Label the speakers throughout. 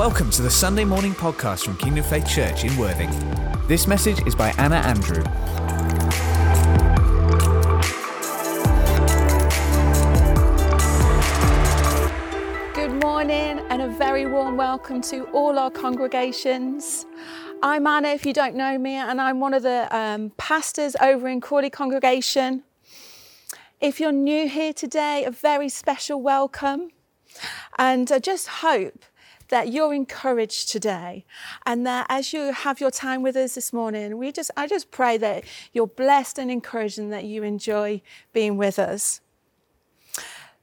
Speaker 1: Welcome to the Sunday morning podcast from Kingdom Faith Church in Worthing. This message is by Anna Andrew.
Speaker 2: Good morning and a very warm welcome to all our congregations. I'm Anna, if you don't know me, and I'm one of the um, pastors over in Crawley Congregation. If you're new here today, a very special welcome. And I just hope that you're encouraged today and that as you have your time with us this morning, we just I just pray that you're blessed and encouraged and that you enjoy being with us.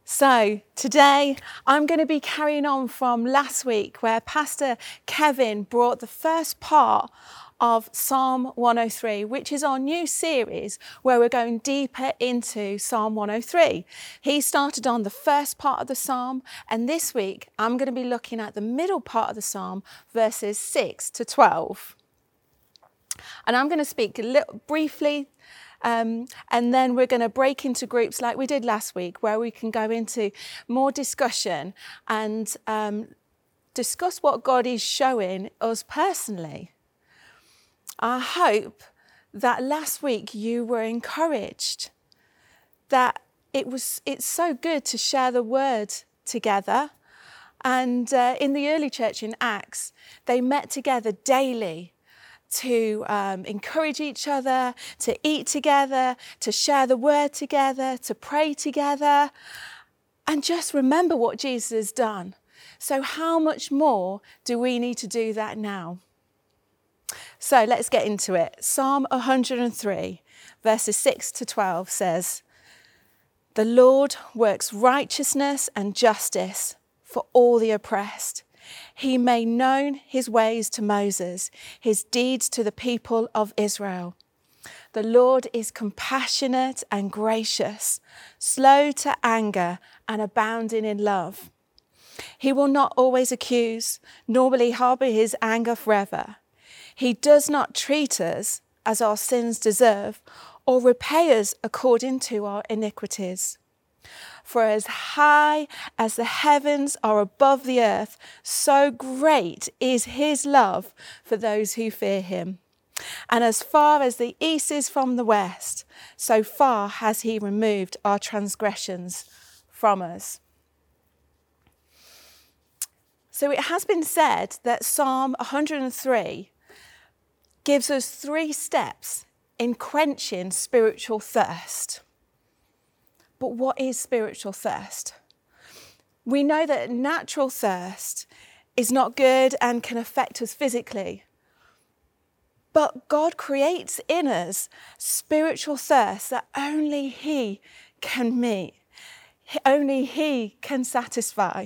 Speaker 2: So, today I'm going to be carrying on from last week where Pastor Kevin brought the first part of Psalm 103, which is our new series where we're going deeper into Psalm 103. He started on the first part of the psalm, and this week I'm going to be looking at the middle part of the psalm, verses 6 to 12. And I'm going to speak a little briefly um, and then we're going to break into groups like we did last week, where we can go into more discussion and um, discuss what God is showing us personally. I hope that last week you were encouraged, that it was, it's so good to share the word together. And uh, in the early church in Acts, they met together daily to um, encourage each other, to eat together, to share the word together, to pray together, and just remember what Jesus has done. So, how much more do we need to do that now? So let's get into it. Psalm 103, verses 6 to 12 says, The Lord works righteousness and justice for all the oppressed. He made known his ways to Moses, his deeds to the people of Israel. The Lord is compassionate and gracious, slow to anger and abounding in love. He will not always accuse, nor will he harbor his anger forever. He does not treat us as our sins deserve or repay us according to our iniquities. For as high as the heavens are above the earth, so great is his love for those who fear him. And as far as the east is from the west, so far has he removed our transgressions from us. So it has been said that Psalm 103 gives us three steps in quenching spiritual thirst. But what is spiritual thirst? We know that natural thirst is not good and can affect us physically. But God creates in us spiritual thirst that only He can meet, only He can satisfy.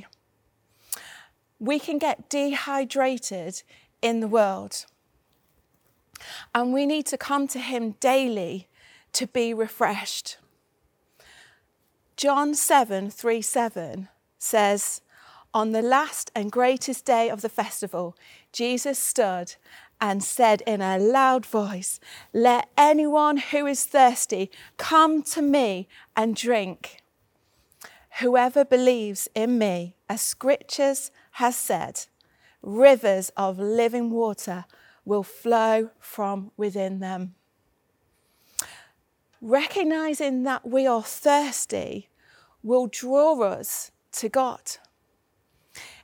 Speaker 2: We can get dehydrated in the world. And we need to come to Him daily to be refreshed. John 7 3 7 says, On the last and greatest day of the festival, Jesus stood and said in a loud voice, Let anyone who is thirsty come to me and drink. Whoever believes in me, as scriptures has said, rivers of living water will flow from within them. Recognizing that we are thirsty will draw us to God.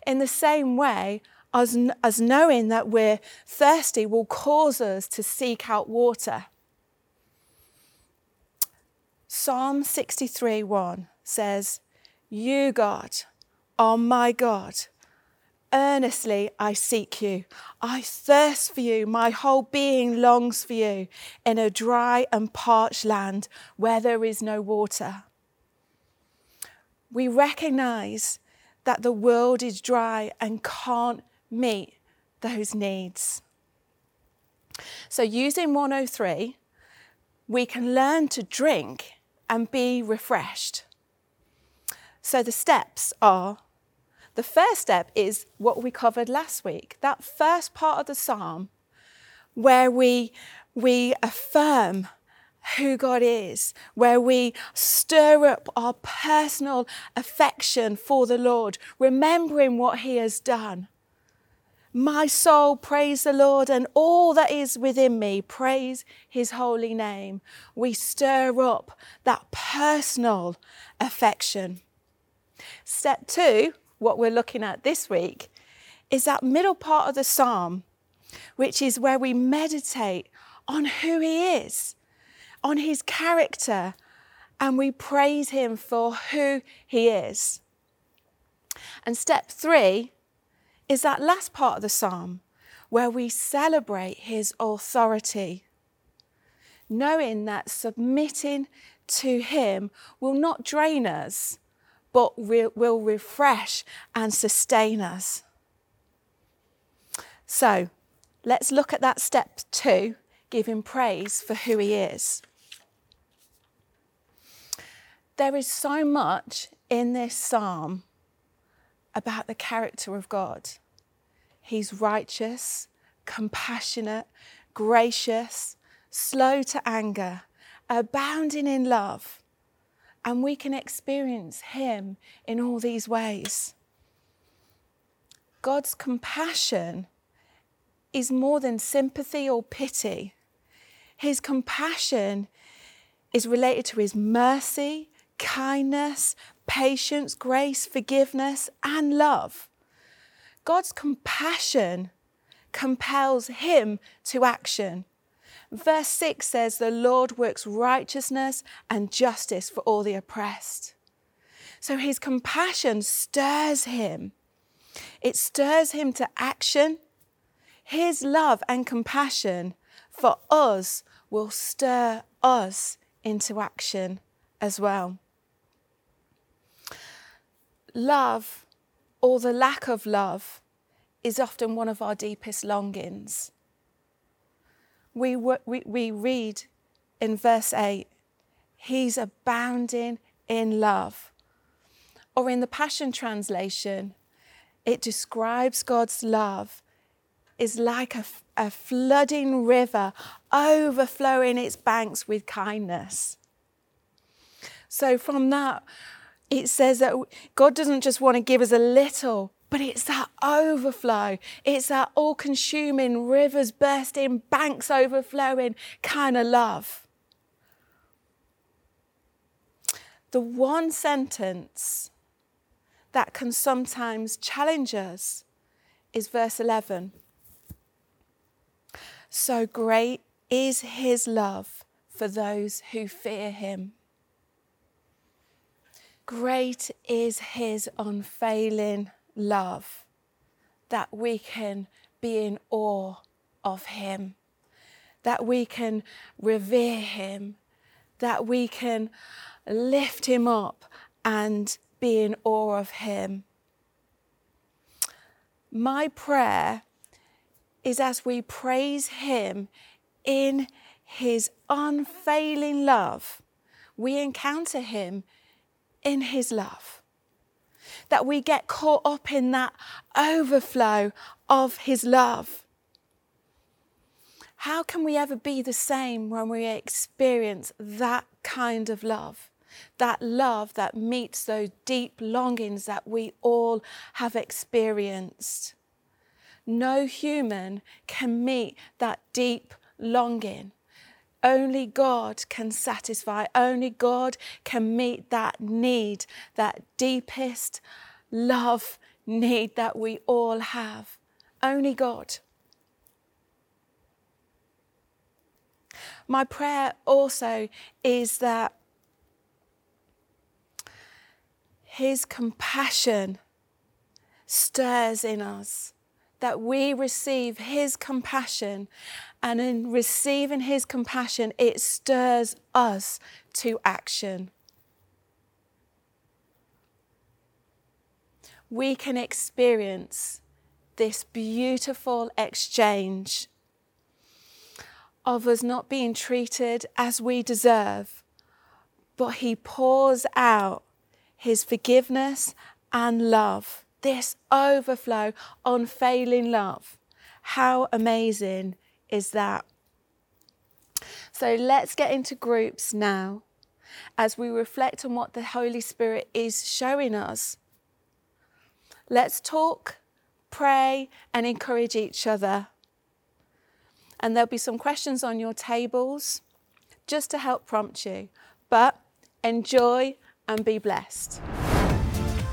Speaker 2: In the same way, as, as knowing that we're thirsty will cause us to seek out water. Psalm 63 1 says, You, God, are my God Earnestly I seek you. I thirst for you. My whole being longs for you in a dry and parched land where there is no water. We recognize that the world is dry and can't meet those needs. So, using 103, we can learn to drink and be refreshed. So, the steps are the first step is what we covered last week, that first part of the psalm where we, we affirm who God is, where we stir up our personal affection for the Lord, remembering what He has done. My soul, praise the Lord, and all that is within me, praise his holy name. We stir up that personal affection. Step two, what we're looking at this week, is that middle part of the psalm, which is where we meditate on who he is, on his character, and we praise him for who he is. And step three is that last part of the psalm where we celebrate his authority, knowing that submitting to him will not drain us, but will refresh and sustain us. So let's look at that step two, giving praise for who he is. There is so much in this psalm about the character of God. He's righteous, compassionate, gracious, slow to anger, abounding in love. And we can experience Him in all these ways. God's compassion is more than sympathy or pity. His compassion is related to His mercy, kindness, patience, grace, forgiveness, and love. God's compassion compels him to action. Verse 6 says, The Lord works righteousness and justice for all the oppressed. So his compassion stirs him. It stirs him to action. His love and compassion for us will stir us into action as well love or the lack of love is often one of our deepest longings. We, we, we read in verse 8, He's abounding in love. Or in the Passion Translation, it describes God's love is like a, a flooding river overflowing its banks with kindness. So, from that, it says that God doesn't just want to give us a little, but it's that overflow. It's that all consuming, rivers bursting, banks overflowing kind of love. The one sentence that can sometimes challenge us is verse 11. So great is his love for those who fear him. Great is his unfailing love that we can be in awe of him, that we can revere him, that we can lift him up and be in awe of him. My prayer is as we praise him in his unfailing love, we encounter him in His love. That we get caught up in that overflow of His love. How can we ever be the same when we experience that kind of love? That love that meets those deep longings that we all have experienced. No human can meet that deep longing. Only God can satisfy, only God can meet that need, that deepest love need that we all have. Only God. My prayer also is that His compassion stirs in us, that we receive His compassion and in receiving His compassion, it stirs us to action. We can experience this beautiful exchange of us not being treated as we deserve, but He pours out His forgiveness and love, this overflow, unfailing love. How amazing is that. So let's get into groups now as we reflect on what the Holy Spirit is showing us. Let's talk, pray and encourage each other. And there'll be some questions on your tables just to help prompt you. But enjoy and be blessed.